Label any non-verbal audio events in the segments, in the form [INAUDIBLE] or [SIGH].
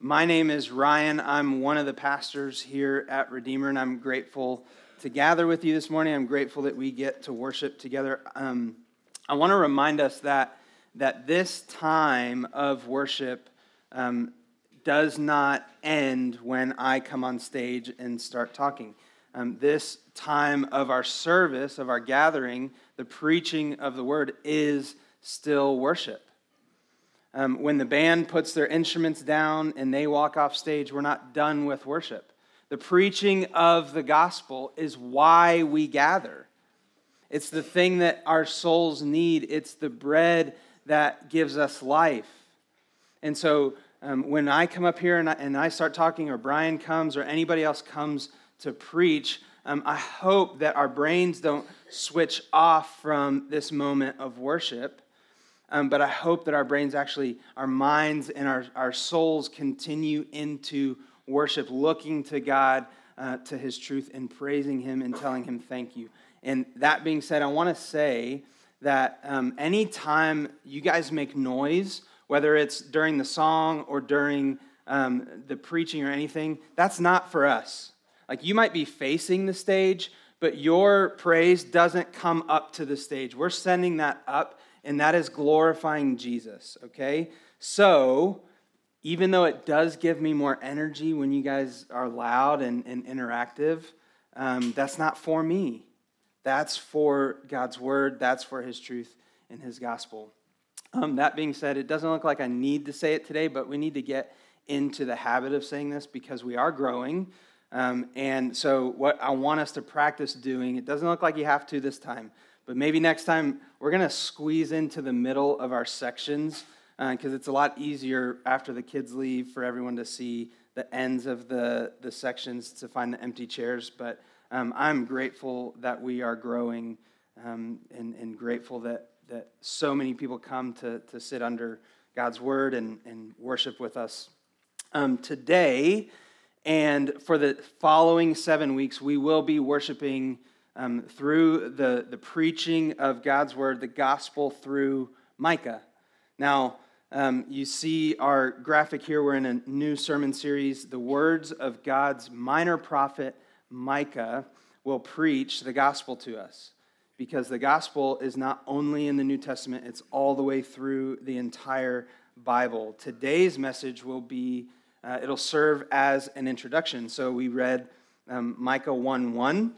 My name is Ryan. I'm one of the pastors here at Redeemer, and I'm grateful to gather with you this morning. I'm grateful that we get to worship together. Um, I want to remind us that, that this time of worship um, does not end when I come on stage and start talking. Um, this time of our service, of our gathering, the preaching of the word is still worship. Um, when the band puts their instruments down and they walk off stage, we're not done with worship. The preaching of the gospel is why we gather. It's the thing that our souls need, it's the bread that gives us life. And so um, when I come up here and I, and I, start talking, or Brian comes, or anybody else comes to preach, um, I hope that our brains don't switch off from this moment of worship um, but I hope that our brains actually, our minds and our, our souls continue into worship, looking to God, uh, to his truth, and praising him and telling him thank you. And that being said, I want to say that um, anytime you guys make noise, whether it's during the song or during um, the preaching or anything, that's not for us. Like you might be facing the stage, but your praise doesn't come up to the stage. We're sending that up and that is glorifying Jesus, okay? So, even though it does give me more energy when you guys are loud and, and interactive, um, that's not for me. That's for God's word, that's for his truth and his gospel. Um, that being said, it doesn't look like I need to say it today, but we need to get into the habit of saying this because we are growing. Um, and so, what I want us to practice doing, it doesn't look like you have to this time, but maybe next time we're going to squeeze into the middle of our sections because uh, it's a lot easier after the kids leave for everyone to see the ends of the, the sections to find the empty chairs. But um, I'm grateful that we are growing um, and, and grateful that, that so many people come to, to sit under God's word and, and worship with us. Um, today and for the following seven weeks, we will be worshiping um, through the, the preaching of God's word, the gospel through Micah. Now, um, you see our graphic here. We're in a new sermon series. The words of God's minor prophet, Micah, will preach the gospel to us because the gospel is not only in the New Testament, it's all the way through the entire Bible. Today's message will be, uh, it'll serve as an introduction. So we read um, Micah 1 1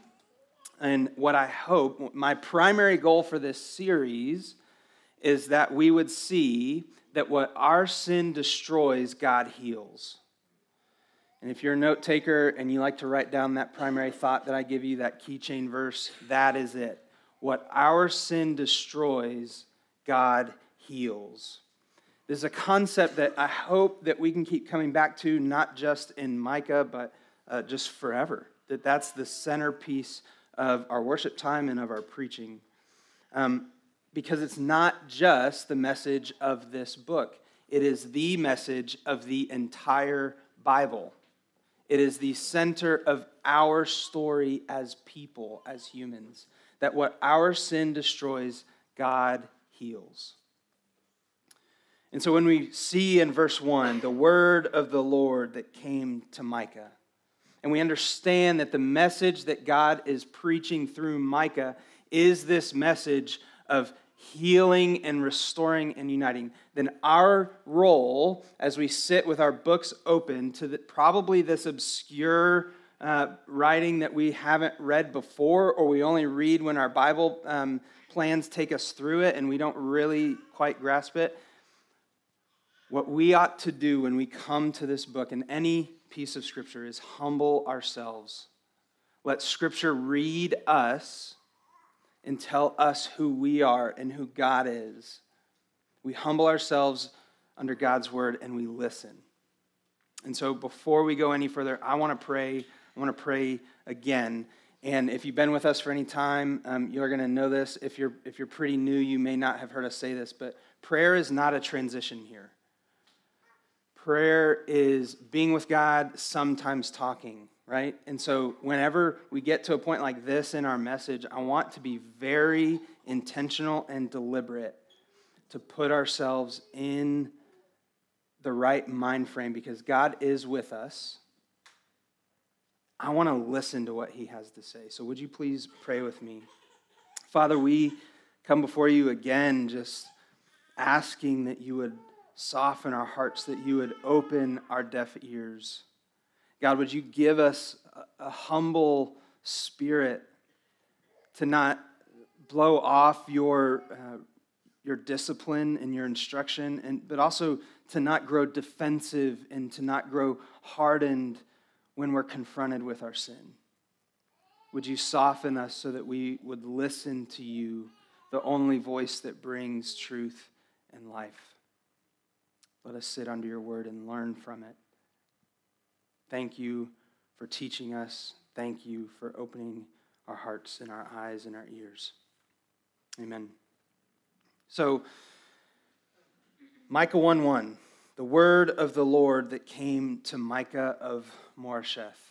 and what I hope, my primary goal for this series is that we would see that what our sin destroys, God heals. And if you're a note taker and you like to write down that primary thought that I give you, that keychain verse, that is it. What our sin destroys, God heals. This is a concept that I hope that we can keep coming back to, not just in Micah, but uh, just forever. That that's the centerpiece of our worship time and of our preaching. Um, because it's not just the message of this book, it is the message of the entire Bible. It is the center of our story as people, as humans, that what our sin destroys, God heals. And so when we see in verse 1 the word of the Lord that came to Micah, and we understand that the message that God is preaching through Micah is this message of healing and restoring and uniting, then our role as we sit with our books open to the, probably this obscure uh, writing that we haven't read before, or we only read when our Bible um, plans take us through it and we don't really quite grasp it. What we ought to do when we come to this book, and any piece of Scripture is humble ourselves. Let Scripture read us and tell us who we are and who God is. We humble ourselves under God's word and we listen. And so before we go any further, I want to pray. I want to pray again. And if you've been with us for any time, um, you're going to know this. If you're, if you're pretty new, you may not have heard us say this, but prayer is not a transition here. Prayer is being with God, sometimes talking, right? And so, whenever we get to a point like this in our message, I want to be very intentional and deliberate to put ourselves in the right mind frame because God is with us, I want to listen to what he has to say. So, would you please pray with me? Father, we come before you again, just asking that you would soften our hearts, that you would open our deaf ears. God, would you give us a, humble spirit to not blow off your, uh, your discipline and your instruction, and, but also to not grow defensive and to not grow hardened when we're confronted with our sin. Would you soften us so that we would listen to you, the only voice that brings truth and life? Let us sit under your word and learn from it. Thank you for teaching us. Thank you for opening our hearts and our eyes and our ears. Amen. So, Micah 1 1, the word of the Lord that came to Micah of Moresheth.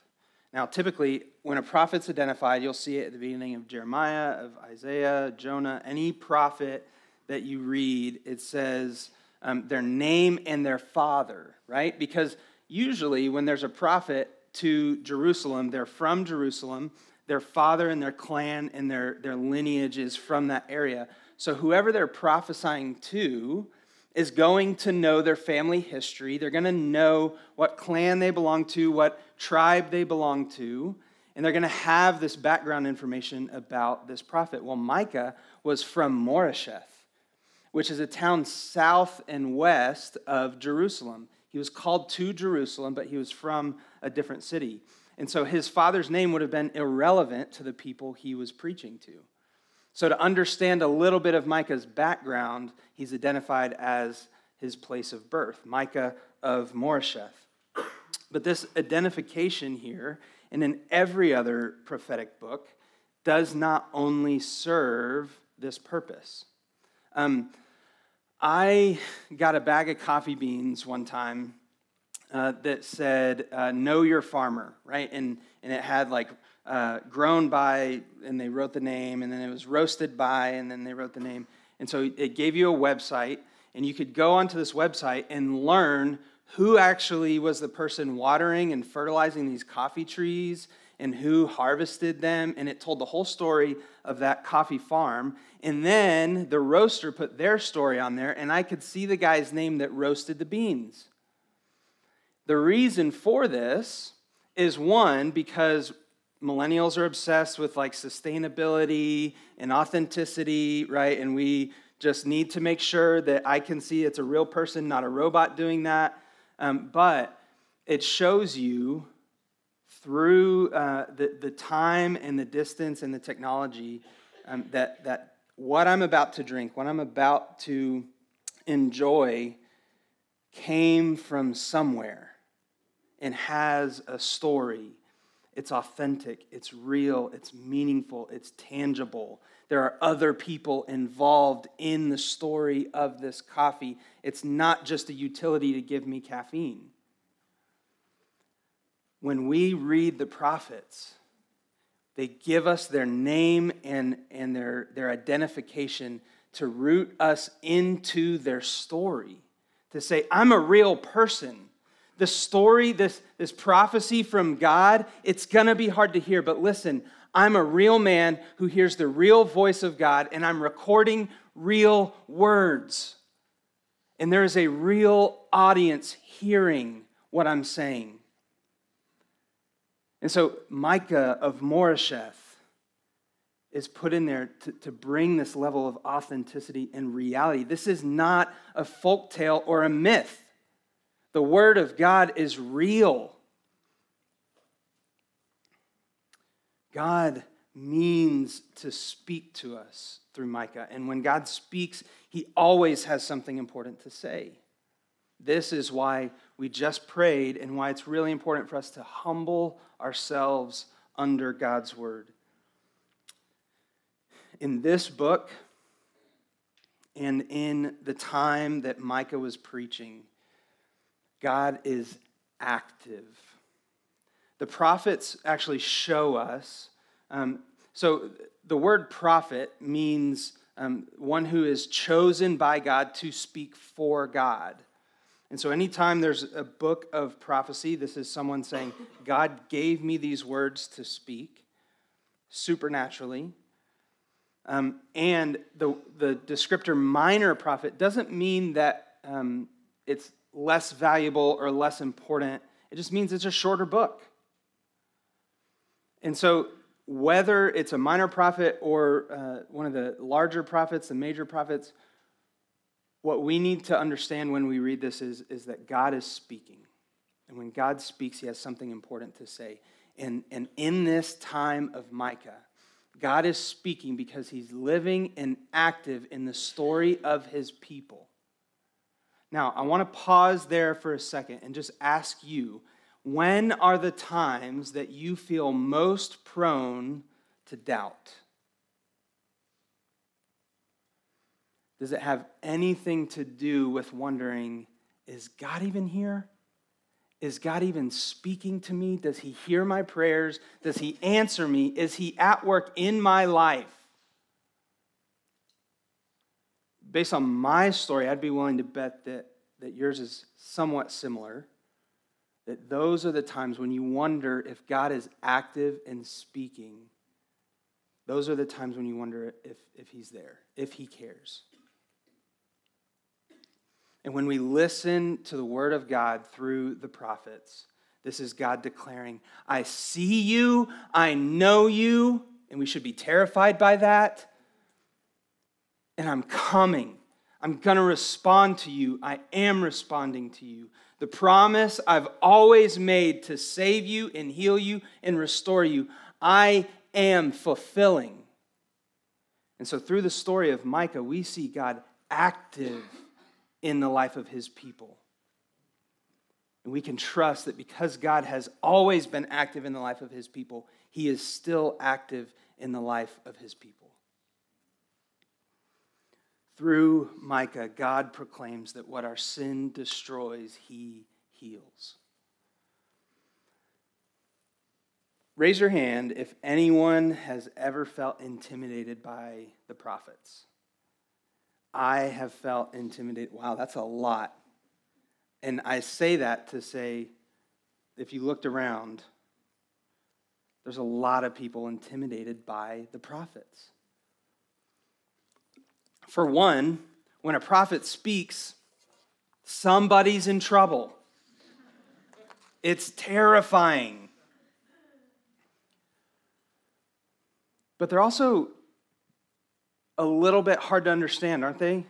Now, typically, when a prophet's identified, you'll see it at the beginning of Jeremiah, of Isaiah, Jonah, any prophet that you read, it says um, their name and their father, right? Because usually when there's a prophet to Jerusalem, they're from Jerusalem, their father and their clan and their, their lineage is from that area. So whoever they're prophesying to, is going to know their family history. They're going to know what clan they belong to, what tribe they belong to, and they're going to have this background information about this prophet. Well, Micah was from Moresheth, which is a town south and west of Jerusalem. He was called to Jerusalem, but he was from a different city. And so his father's name would have been irrelevant to the people he was preaching to. So, to understand a little bit of Micah's background, he's identified as his place of birth, Micah of Moresheth. But this identification here, and in every other prophetic book, does not only serve this purpose. Um, I got a bag of coffee beans one time uh, that said, uh, Know your farmer, right? And, and it had like uh, grown by, and they wrote the name, and then it was roasted by, and then they wrote the name. And so it gave you a website, and you could go onto this website and learn who actually was the person watering and fertilizing these coffee trees and who harvested them. And it told the whole story of that coffee farm. And then the roaster put their story on there, and I could see the guy's name that roasted the beans. The reason for this is one, because millennials are obsessed with like sustainability and authenticity, right? And we just need to make sure that I can see it's a real person, not a robot doing that. Um, but it shows you through uh, the, the time and the distance and the technology um, that, that what I'm about to drink, what I'm about to enjoy, came from somewhere and has a story it's authentic, it's real, it's meaningful, it's tangible. There are other people involved in the story of this coffee. It's not just a utility to give me caffeine. When we read the prophets, they give us their name and, and their, their identification to root us into their story, to say, I'm a real person the story, this, this prophecy from God, it's gonna be hard to hear, but listen, I'm a real man who hears the real voice of God, and I'm recording real words. And there is a real audience hearing what I'm saying. And so Micah of Moresheth is put in there to, to bring this level of authenticity and reality. This is not a folk tale or a myth. The Word of God is real. God means to speak to us through Micah. And when God speaks, he always has something important to say. This is why we just prayed and why it's really important for us to humble ourselves under God's word. In this book and in the time that Micah was preaching, God is active. The prophets actually show us. Um, so the word prophet means um, one who is chosen by God to speak for God. And so, anytime there's a book of prophecy, this is someone saying, God gave me these words to speak supernaturally. Um, and the, the descriptor minor prophet doesn't mean that um, it's less valuable or less important, it just means it's a shorter book. And so, whether it's a minor prophet or uh, one of the larger prophets, the major prophets, what we need to understand when we read this is, is that God is speaking. And when God speaks, he has something important to say. And, and in this time of Micah, God is speaking because he's living and active in the story of his people. Now, I want to pause there for a second and just ask you when are the times that you feel most prone to doubt? Does it have anything to do with wondering, is God even here? Is God even speaking to me? Does He hear my prayers? Does He answer me? Is He at work in my life? Based on my story, I'd be willing to bet that, that yours is somewhat similar. That those are the times when you wonder if God is active and speaking. Those are the times when you wonder if, if He's there, if He cares. And when we listen to the word of God through the prophets, this is God declaring, I see you, I know you, and we should be terrified by that. And I'm coming. I'm going to respond to you. I am responding to you. The promise I've always made to save you and heal you and restore you, I am fulfilling. And so, through the story of Micah, we see God active in the life of his people. And we can trust that because God has always been active in the life of his people, he is still active in the life of his people. Through Micah, God proclaims that what our sin destroys, he heals. Raise your hand if anyone has ever felt intimidated by the prophets. I have felt intimidated. Wow, that's a lot. And I say that to say, if you looked around, there's a lot of people intimidated by the prophets. For one, when a prophet speaks, somebody's in trouble. It's terrifying. But they're also a little bit hard to understand, aren't they?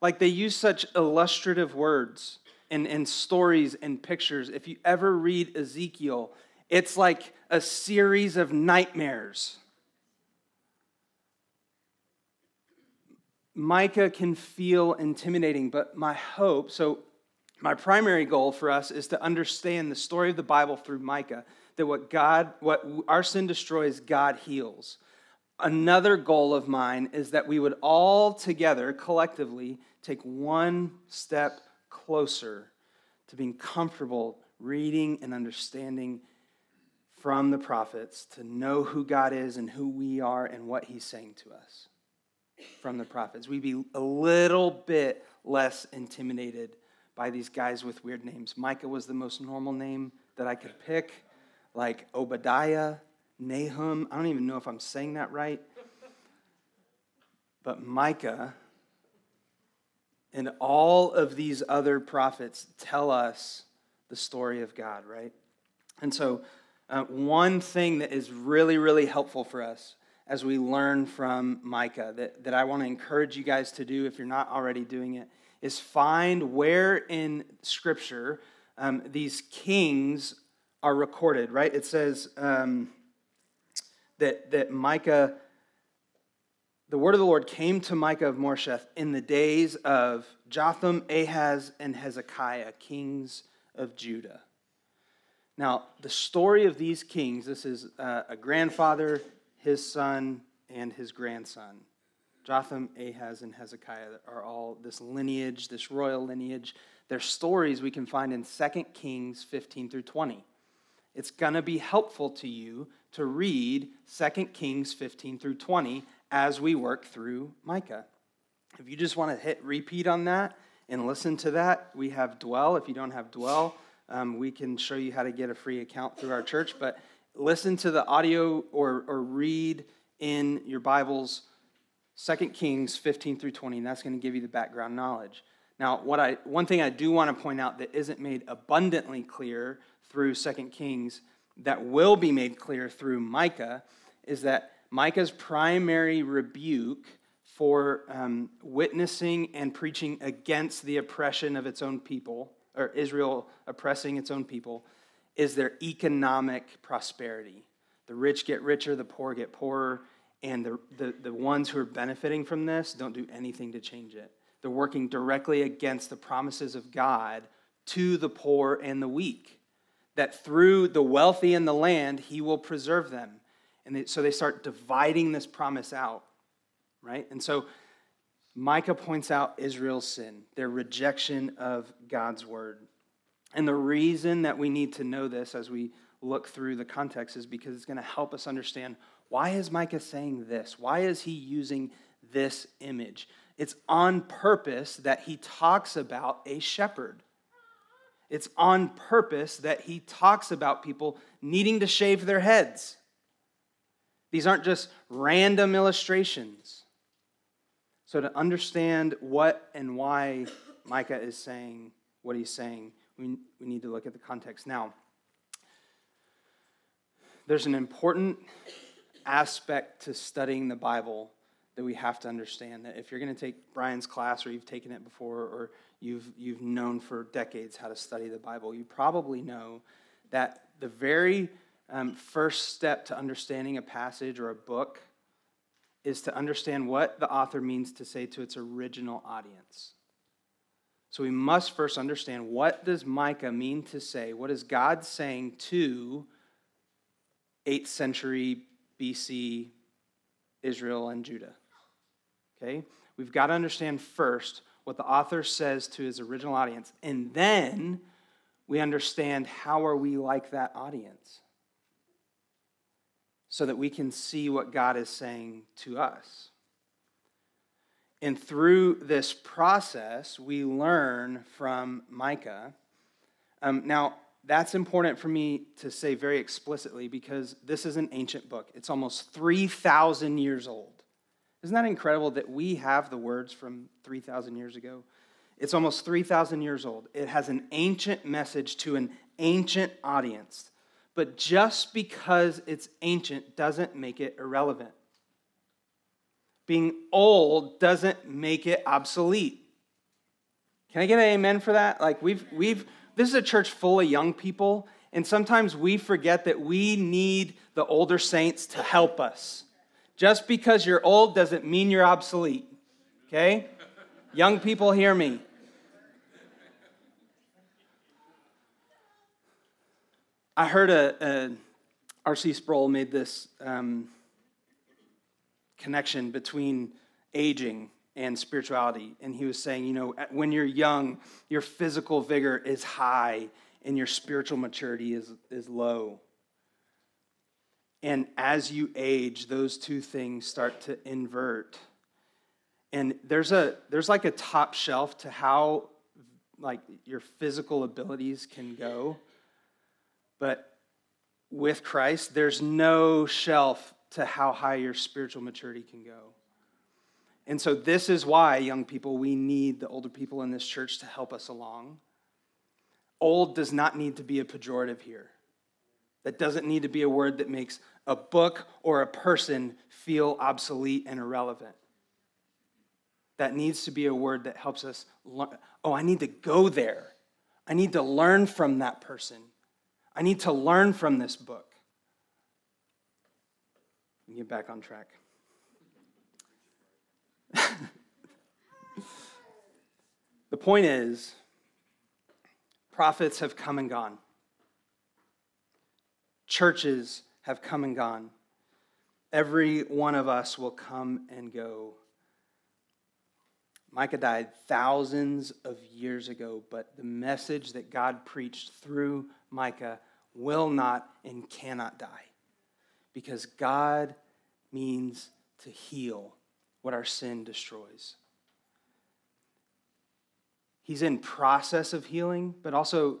Like they use such illustrative words and, and stories and pictures. If you ever read Ezekiel, it's like a series of nightmares. Micah can feel intimidating, but my hope, so my primary goal for us is to understand the story of the Bible through Micah, that what God, what our sin destroys, God heals another goal of mine is that we would all together, collectively, take one step closer to being comfortable reading and understanding from the prophets to know who God is and who we are and what He's saying to us from the prophets. We'd be a little bit less intimidated by these guys with weird names. Micah was the most normal name that I could pick, like Obadiah, Nahum. I don't even know if I'm saying that right. But Micah and all of these other prophets tell us the story of God, right? And so, uh, one thing that is really, really helpful for us as we learn from Micah that, that I want to encourage you guys to do if you're not already doing it is find where in Scripture um, these kings are recorded, right? It says, um, that, that Micah, the word of the Lord came to Micah of Moresheth in the days of Jotham, Ahaz, and Hezekiah, kings of Judah. Now, the story of these kings this is uh, a grandfather, his son, and his grandson. Jotham, Ahaz, and Hezekiah are all this lineage, this royal lineage. Their stories we can find in 2 Kings 15 through 20. It's going to be helpful to you to read 2 Kings 15 through 20 as we work through Micah. If you just want to hit repeat on that and listen to that. We have Dwell. If you don't have Dwell, um, we can show you how to get a free account through our church. But listen to the audio or, or read in your Bibles 2 Kings 15 through 20, and that's going to give you the background knowledge. Now, what I, one thing I do want to point out that isn't made abundantly clear through 2 Kings that will be made clear through Micah is that Micah's primary rebuke for um, witnessing and preaching against the oppression of its own people, or Israel oppressing its own people, is their economic prosperity. The rich get richer, the poor get poorer, and the, the, the ones who are benefiting from this don't do anything to change it. They're working directly against the promises of God to the poor and the weak, that through the wealthy in the land, He will preserve them. And they, so they start dividing this promise out, right? And so Micah points out Israel's sin, their rejection of God's word. And the reason that we need to know this as we look through the context is because it's going to help us understand why is Micah saying this? Why is he using this image? It's on purpose that he talks about a shepherd. It's on purpose that he talks about people needing to shave their heads. These aren't just random illustrations. So, to understand what and why Micah is saying what he's saying, we, we need to look at the context. Now, there's an important aspect to studying the Bible that we have to understand. That if you're going to take Brian's class or you've taken it before or you've, you've known for decades how to study the Bible, you probably know that the very um, first step to understanding a passage or a book is to understand what the author means to say to its original audience. So we must first understand what does Micah mean to say? What is God saying to 8th century BC Israel and Judah? Okay? We've got to understand first what the author says to his original audience, and then we understand how are we like that audience so that we can see what God is saying to us. And through this process, we learn from Micah. Um, now, that's important for me to say very explicitly because this is an ancient book. It's almost 3,000 years old. Isn't that incredible that we have the words from 3,000 years ago? It's almost 3,000 years old. It has an ancient message to an ancient audience. But just because it's ancient doesn't make it irrelevant. Being old doesn't make it obsolete. Can I get an amen for that? Like we've we've this is a church full of young people, and sometimes we forget that we need the older saints to help us. Just because you're old doesn't mean you're obsolete. Okay? Young people, hear me. I heard a, a R.C. Sproul made this um, connection between aging and spirituality. And he was saying, you know, when you're young, your physical vigor is high and your spiritual maturity is, is low. And as you age, those two things start to invert. And there's a there's like a top shelf to how like your physical abilities can go but with Christ, there's no shelf to how high your spiritual maturity can go. And so, this is why, young people, we need the older people in this church to help us along. Old does not need to be a pejorative here. That doesn't need to be a word that makes a book or a person feel obsolete and irrelevant. That needs to be a word that helps us learn. Oh, I need to go there. I need to learn from that person. I need to learn from this book. And get back on track. [LAUGHS] the point is, prophets have come and gone, churches have come and gone. Every one of us will come and go. Micah died thousands of years ago, but the message that God preached through Micah will not and cannot die because God means to heal what our sin destroys. he's in process of healing, but also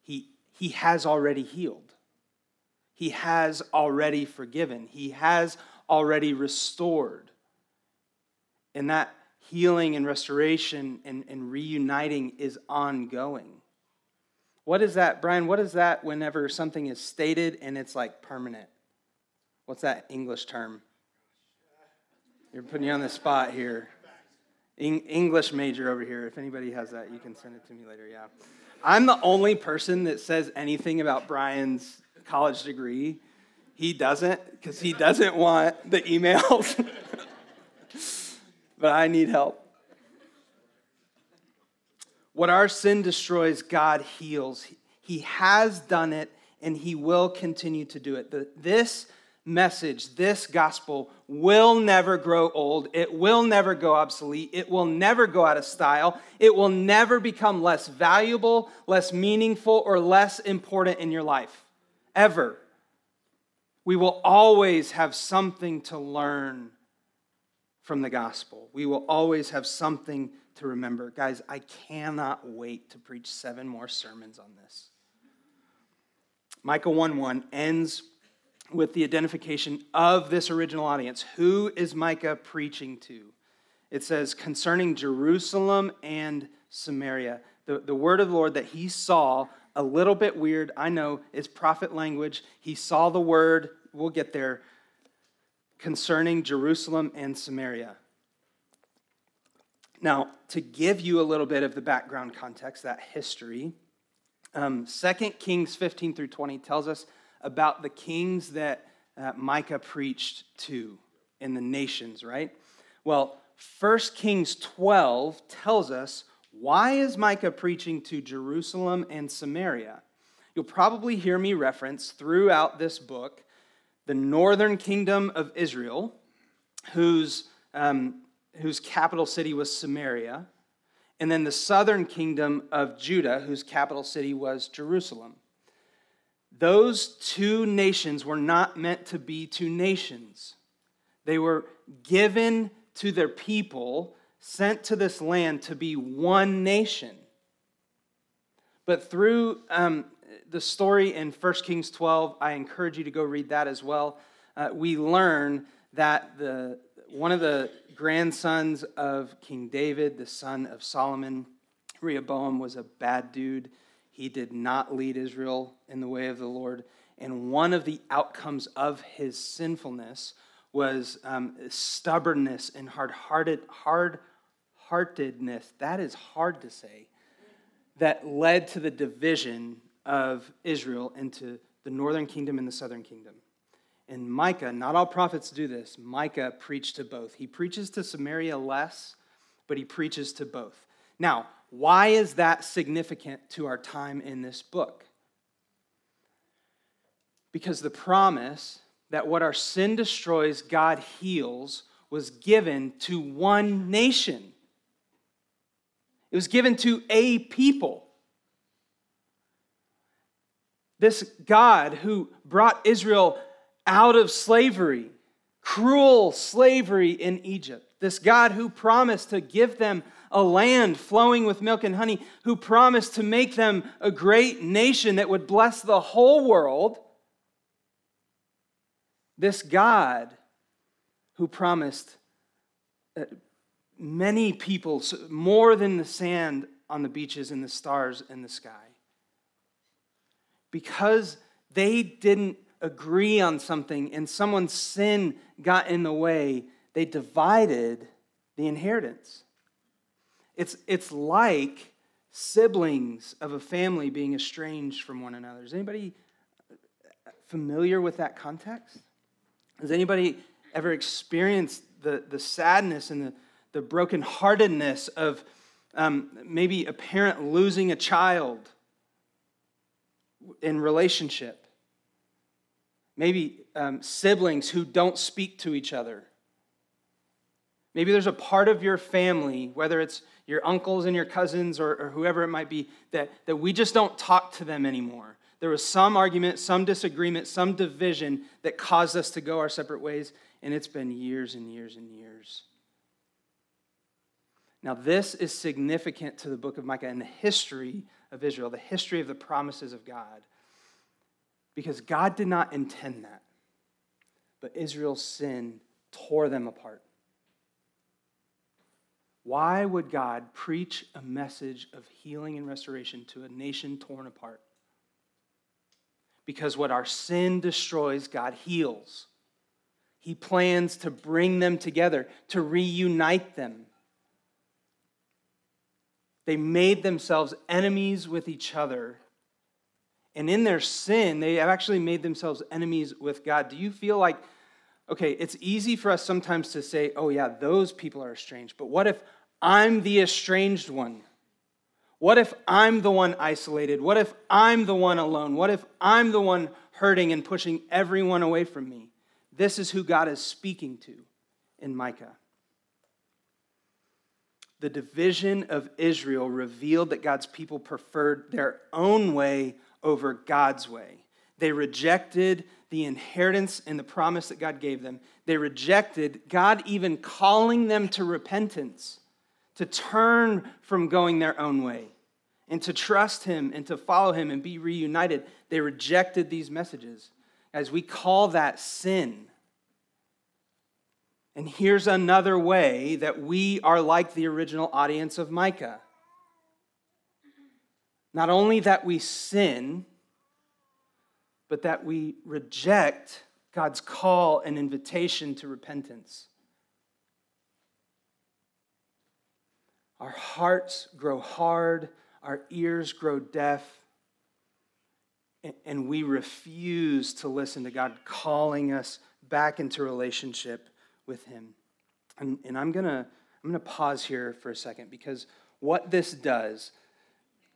he, he has already healed. He has already forgiven. He has already restored. And that healing and restoration and, and reuniting is ongoing. What is that, Brian? What is that whenever something is stated and it's like permanent? What's that English term? You're putting you on the spot here. English major over here. If anybody has that, you can send it to me later. Yeah. I'm the only person that says anything about Brian's college degree. He doesn't because he doesn't want the emails. [LAUGHS] but I need help. What our sin destroys, God heals. He has done it and he will continue to do it. This message, this gospel, will never grow old. It will never go obsolete. It will never go out of style. It will never become less valuable, less meaningful, or less important in your life. Ever. We will always have something to learn from the gospel. We will always have something to remember. Guys, I cannot wait to preach seven more sermons on this. Micah 1 1 ends with the identification of this original audience. Who is Micah preaching to? It says, concerning Jerusalem and Samaria. The, the word of the Lord that he saw, a little bit weird, I know, is prophet language. He saw the word, we'll get there, concerning Jerusalem and Samaria. Now, to give you a little bit of the background context, that history, um, 2 Kings 15 through 20 tells us about the kings that uh, Micah preached to in the nations, right? Well, 1 Kings 12 tells us why is Micah preaching to Jerusalem and Samaria? You'll probably hear me reference throughout this book the northern kingdom of Israel, whose, um, whose capital city was Samaria, and then the southern kingdom of Judah, whose capital city was Jerusalem. Those two nations were not meant to be two nations. They were given to their people, sent to this land to be one nation. But through um, the story in 1 Kings 12, I encourage you to go read that as well. Uh, we learn that the, one of the grandsons of King David, the son of Solomon, Rehoboam, was a bad dude. He did not lead Israel in the way of the Lord. And one of the outcomes of his sinfulness was um, stubbornness and hard-hearted, hard-heartedness. That is hard to say. That led to the division of Israel into the northern kingdom and the southern kingdom. And Micah, not all prophets do this. Micah preached to both. He preaches to Samaria less, but he preaches to both. Now, why is that significant to our time in this book? Because the promise that what our sin destroys, God heals, was given to one nation. It was given to a people. This God who brought Israel out of slavery, cruel slavery in Egypt. This God who promised to give them a land flowing with milk and honey, who promised to make them a great nation that would bless the whole world. This God who promised uh, many people, more than the sand on the beaches and the stars in the sky. Because they didn't agree on something and someone's sin got in the way, they divided the inheritance. It's, it's like siblings of a family being estranged from one another. Is anybody familiar with that context? Has anybody ever experienced the, the sadness and the, the brokenheartedness of um, maybe a parent losing a child in relationship? Maybe um, siblings who don't speak to each other. Maybe there's a part of your family, whether it's your uncles and your cousins or, or whoever it might be, that, that we just don't talk to them anymore. There was some argument, some disagreement, some division that caused us to go our separate ways, and it's been years and years and years. Now, this is significant to the book of Micah and the history of Israel, the history of the promises of God, because God did not intend that. But Israel's sin tore them apart. Why would God preach a message of healing and restoration to a nation torn apart? Because what our sin destroys, God heals. He plans to bring them together, to reunite them. They made themselves enemies with each other. And in their sin, they have actually made themselves enemies with God. Do you feel like, okay, it's easy for us sometimes to say, oh, yeah, those people are estranged. But what if I'm the estranged one? What if I'm the one isolated? What if I'm the one alone? What if I'm the one hurting and pushing everyone away from me? This is who God is speaking to in Micah the division of Israel revealed that God's people preferred their own way over God's way. They rejected the inheritance and the promise that God gave them. They rejected God even calling them to repentance, to turn from going their own way, and to trust Him and to follow Him and be reunited. They rejected these messages. As we call that sin. And here's another way that we are like the original audience of Micah. Not only that we sin, but that we reject God's call and invitation to repentance. Our hearts grow hard, our ears grow deaf, and we refuse to listen to God calling us back into relationship with him. And, and I'm going to I'm going to pause here for a second because what this does,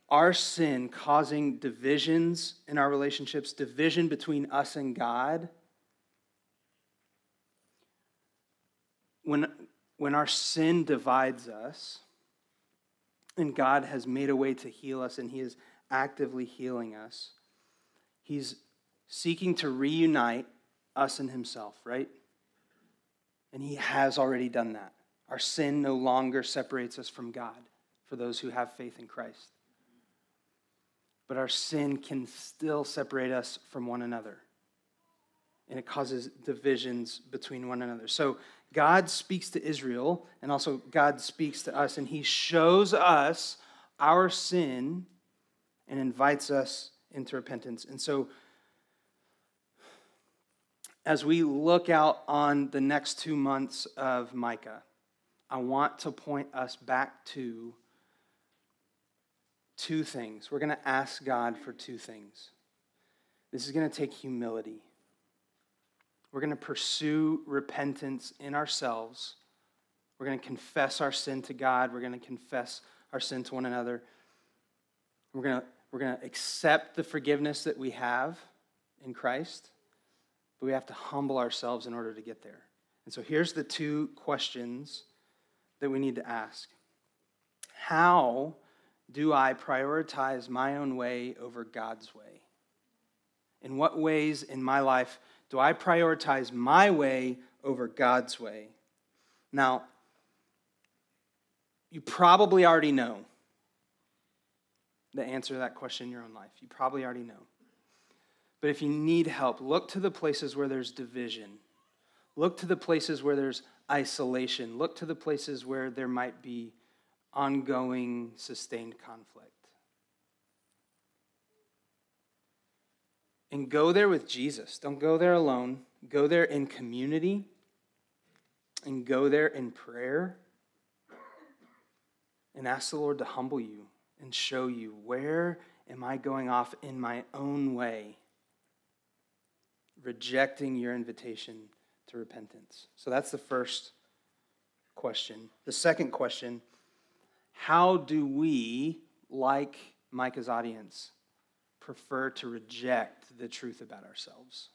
our sin causing divisions in our relationships, division between us and God, when, when our sin divides us, and God has made a way to heal us, and He is actively healing us, He's seeking to reunite us and Himself, right? And He has already done that. Our sin no longer separates us from God for those who have faith in Christ. But our sin can still separate us from one another. And it causes divisions between one another. So God speaks to Israel, and also God speaks to us, and He shows us our sin and invites us into repentance. And so as we look out on the next two months of Micah, I want to point us back to two things. We're going to ask God for two things. This is going to take humility. We're going to pursue repentance in ourselves. We're going to confess our sin to God. We're going to confess our sin to one another. We're going to, we're going to accept the forgiveness that we have in Christ but we have to humble ourselves in order to get there. And so here's the two questions that we need to ask How do I prioritize my own way over God's way? In what ways in my life do I prioritize my way over God's way? Now, you probably already know the answer to that question in your own life. You probably already know. But if you need help, look to the places where there's division. Look to the places where there's isolation. Look to the places where there might be ongoing, sustained conflict. And go there with Jesus. Don't go there alone. Go there in community and go there in prayer and ask the Lord to humble you and show you where am I going off in my own way rejecting your invitation to repentance? So that's the first question. The second question how do we, like Micah's audience, prefer to reject the truth about ourselves?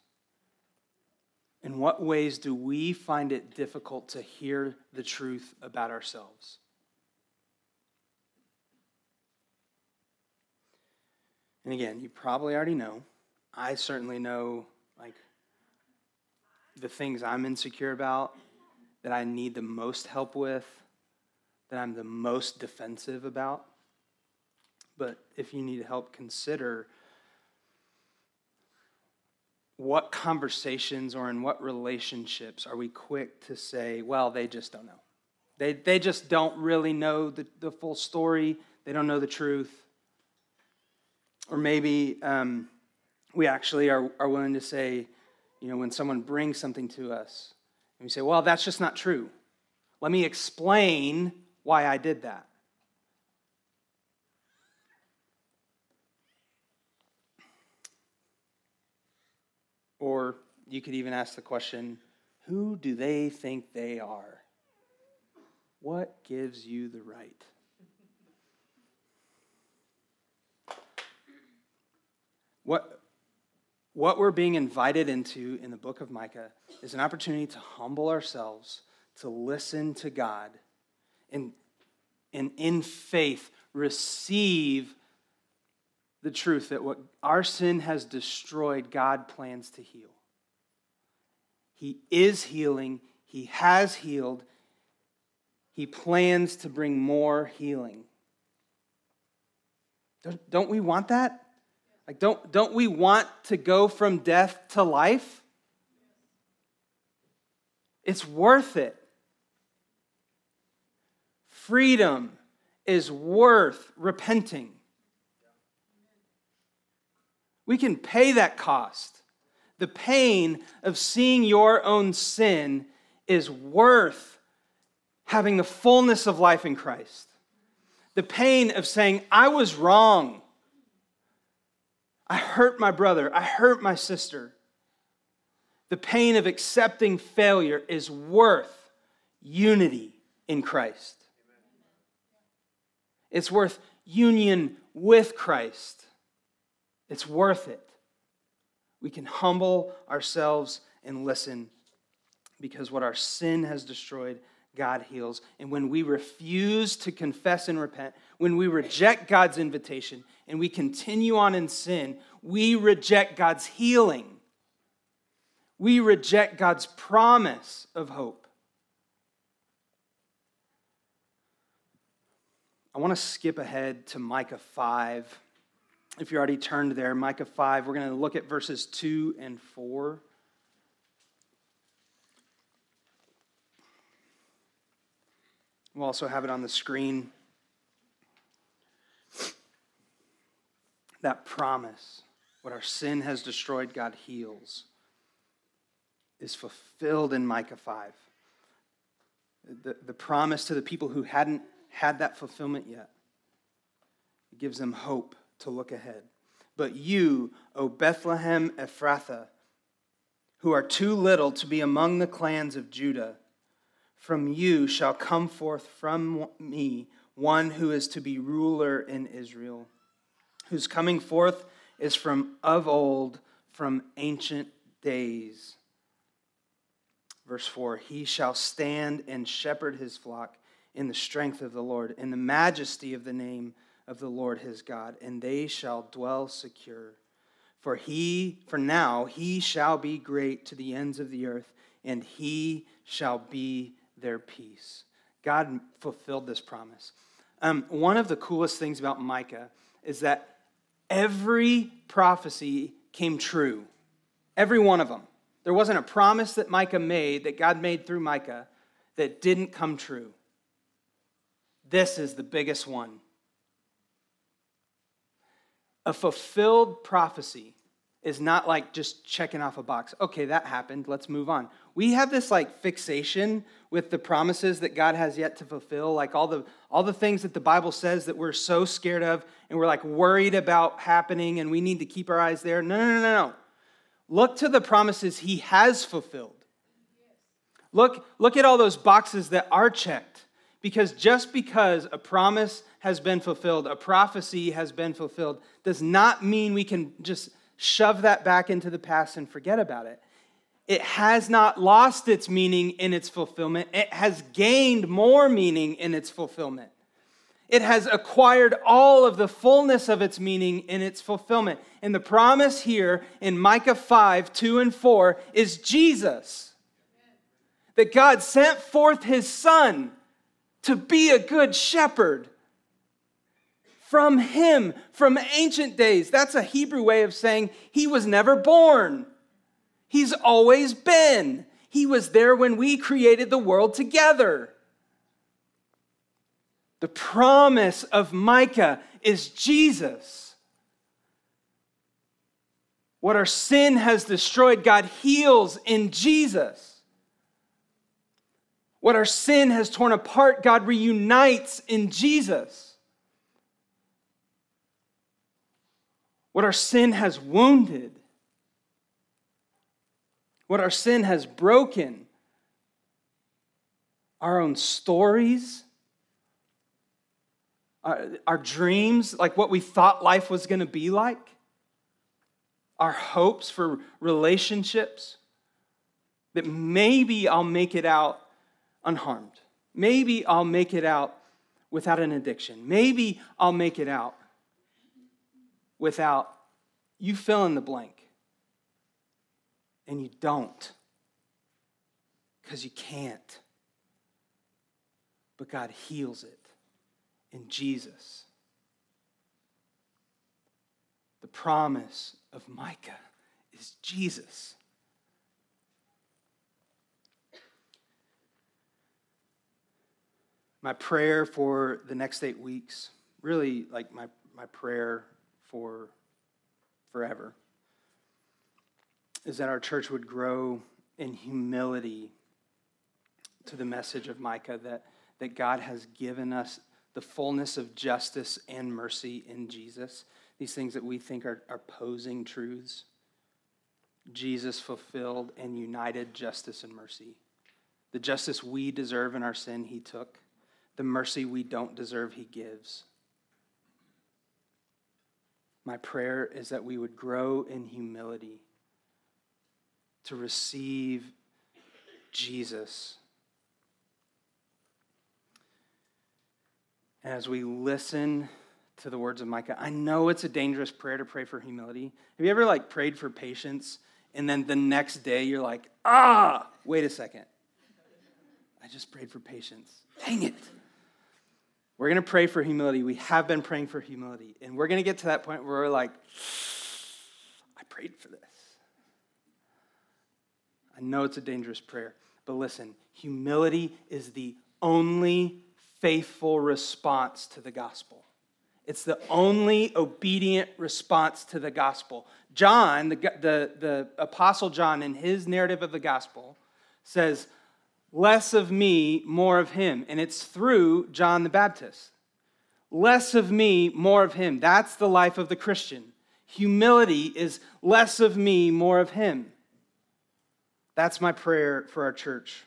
In what ways do we find it difficult to hear the truth about ourselves? And again, you probably already know. I certainly know like the things I'm insecure about, that I need the most help with, that I'm the most defensive about. But if you need help, consider what conversations or in what relationships are we quick to say, well, they just don't know? They, they just don't really know the, the full story, they don't know the truth. Or maybe um, we actually are, are willing to say, you know, when someone brings something to us, and we say, well, that's just not true. Let me explain why I did that. Or you could even ask the question who do they think they are? What gives you the right? What, what we're being invited into in the book of Micah is an opportunity to humble ourselves, to listen to God, and, and in faith receive the truth that what our sin has destroyed, God plans to heal. He is healing, He has healed, He plans to bring more healing. Don't we want that? Like, don't, don't we want to go from death to life? It's worth it. Freedom is worth repenting. We can pay that cost. The pain of seeing your own sin is worth having the fullness of life in Christ. The pain of saying, I was wrong. I hurt my brother. I hurt my sister. The pain of accepting failure is worth unity in Christ. It's worth union with Christ. It's worth it. We can humble ourselves and listen because what our sin has destroyed, God heals. And when we refuse to confess and repent, when we reject God's invitation and we continue on in sin, we reject God's healing. We reject God's promise of hope. I want to skip ahead to Micah 5 if you already turned there, Micah 5, we're going to look at verses 2 and 4. We'll also have it on the screen. That promise, what our sin has destroyed, God heals, is fulfilled in Micah 5. The, the promise to the people who hadn't had that fulfillment yet. It gives them hope to look ahead. But you, O Bethlehem Ephrathah, who are too little to be among the clans of Judah, from you shall come forth from me one who is to be ruler in Israel, whose coming forth is from of old, from ancient days. Verse 4 He shall stand and shepherd his flock in the strength of the Lord, in the majesty of the name of the Lord his God, and they shall dwell secure. For he, for now, he shall be great to the ends of the earth, and he shall be their peace. God fulfilled this promise. Um, one of the coolest things about Micah is that every prophecy came true. Every one of them. There wasn't a promise that Micah made, that God made through Micah, that didn't come true. This is the biggest one. A fulfilled prophecy is not like just checking off a box. Okay, that happened. Let's move on. We have this like fixation with the promises that God has yet to fulfill, like all the all the things that the Bible says that we're so scared of and we're like worried about happening and we need to keep our eyes there. No, no, no, no. no. Look to the promises he has fulfilled. Look look at all those boxes that are checked because just because a promise has been fulfilled, a prophecy has been fulfilled, does not mean we can just shove that back into the past and forget about it. It has not lost its meaning in its fulfillment, it has gained more meaning in its fulfillment. It has acquired all of the fullness of its meaning in its fulfillment. And the promise here in Micah 5 2 and 4 is Jesus. That God sent forth his Son to be a good shepherd. From him, from ancient days. That's a Hebrew way of saying he was never born. He's always been. He was there when we created the world together. The promise of Micah is Jesus. What our sin has destroyed, God heals in Jesus. What our sin has torn apart, God reunites in Jesus. What our sin has wounded, what our sin has broken, our own stories, our, our dreams, like what we thought life was going to be like, our hopes for relationships, that maybe I'll make it out unharmed. Maybe I'll make it out without an addiction. Maybe I'll make it out without you fill in the blank. And you don't because you can't. But God heals it in Jesus. The promise of Micah is Jesus. My prayer for the next eight weeks, really like my, my prayer for forever, is that our church would grow in humility to the message of Micah that, that God has given us the fullness of justice and mercy in Jesus, these things that we think are, opposing truths. Jesus fulfilled and united justice and mercy. The justice we deserve in our sin, he took. The mercy we don't deserve, he gives. My prayer is that we would grow in humility to receive Jesus as we listen to the words of Micah. I know it's a dangerous prayer to pray for humility. Have you ever like prayed for patience and then the next day you're like, ah, wait a second. I just prayed for patience. Dang it. We're going to pray for humility. We have been praying for humility. And we're going to get to that point where we're like, I prayed for this. I know it's a dangerous prayer, but listen, humility is the only faithful response to the gospel. It's the only obedient response to the gospel. John, the, the, the Apostle John, in his narrative of the gospel, says, Less of me, more of him. And it's through John the Baptist. Less of me, more of him. That's the life of the Christian. Humility is less of me, more of him. That's my prayer for our church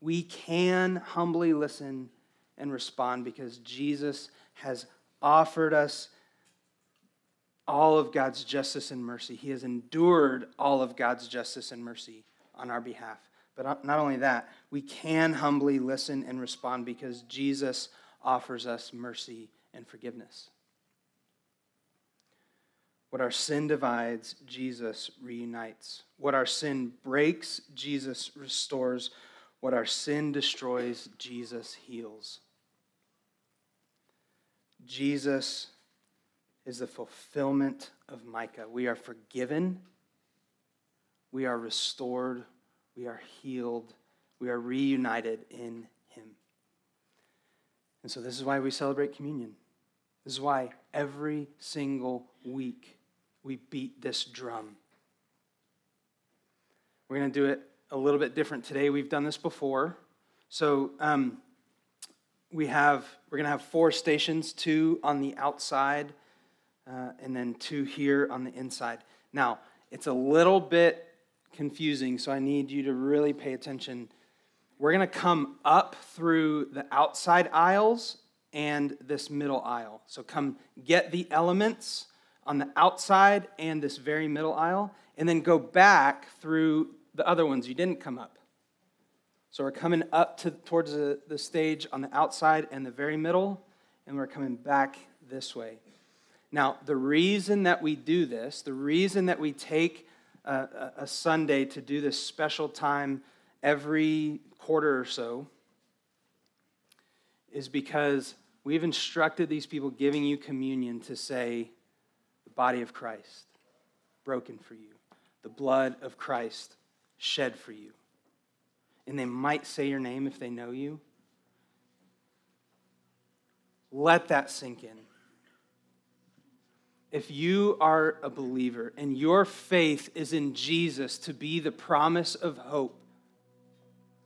we can humbly listen and respond because Jesus has offered us all of God's justice and mercy. He has endured all of God's justice and mercy on our behalf. But not only that, we can humbly listen and respond because Jesus offers us mercy and forgiveness. What our sin divides, Jesus reunites. What our sin breaks, Jesus restores. What our sin destroys, Jesus heals. Jesus is the fulfillment of Micah. We are forgiven, we are restored, we are healed, we are reunited in Him. And so, this is why we celebrate communion. This is why every single week we beat this drum. We're going to do it a little bit different today. We've done this before. So um, we have, we're going to have four stations, two on the outside, uh, and then two here on the inside. Now, it's a little bit confusing, so I need you to really pay attention. We're going to come up through the outside aisles and this middle aisle. So come get the elements on the outside and this very middle aisle, and then go back through the other ones, you didn't come up. So we're coming up to, towards the, the stage on the outside and the very middle, and we're coming back this way. Now, the reason that we do this, the reason that we take a, a Sunday to do this special time every quarter or so, is because we've instructed these people giving you communion to say, the body of Christ broken for you, the blood of Christ shed for you. And they might say your name if they know you. Let that sink in. If you are a believer and your faith is in Jesus to be the promise of hope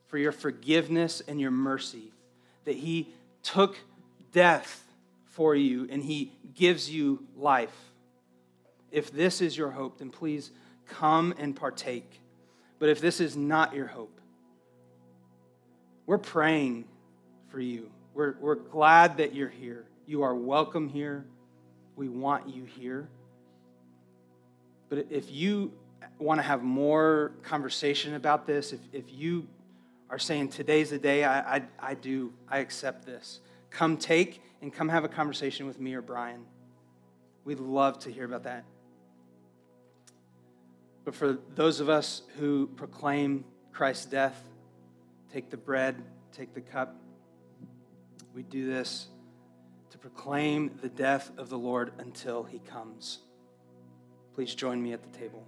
for your forgiveness and your mercy, that He took death for you and He gives you life. If this is your hope, then please come and partake. But if this is not your hope, we're praying for you. We're, we're glad that you're here. You are welcome here. We want you here. But if you want to have more conversation about this, if, if you are saying, Today's the day, I, I, I do, I accept this, come take and come have a conversation with me or Brian. We'd love to hear about that. But for those of us who proclaim Christ's death, take the bread, take the cup, we do this to proclaim the death of the Lord until he comes. Please join me at the table.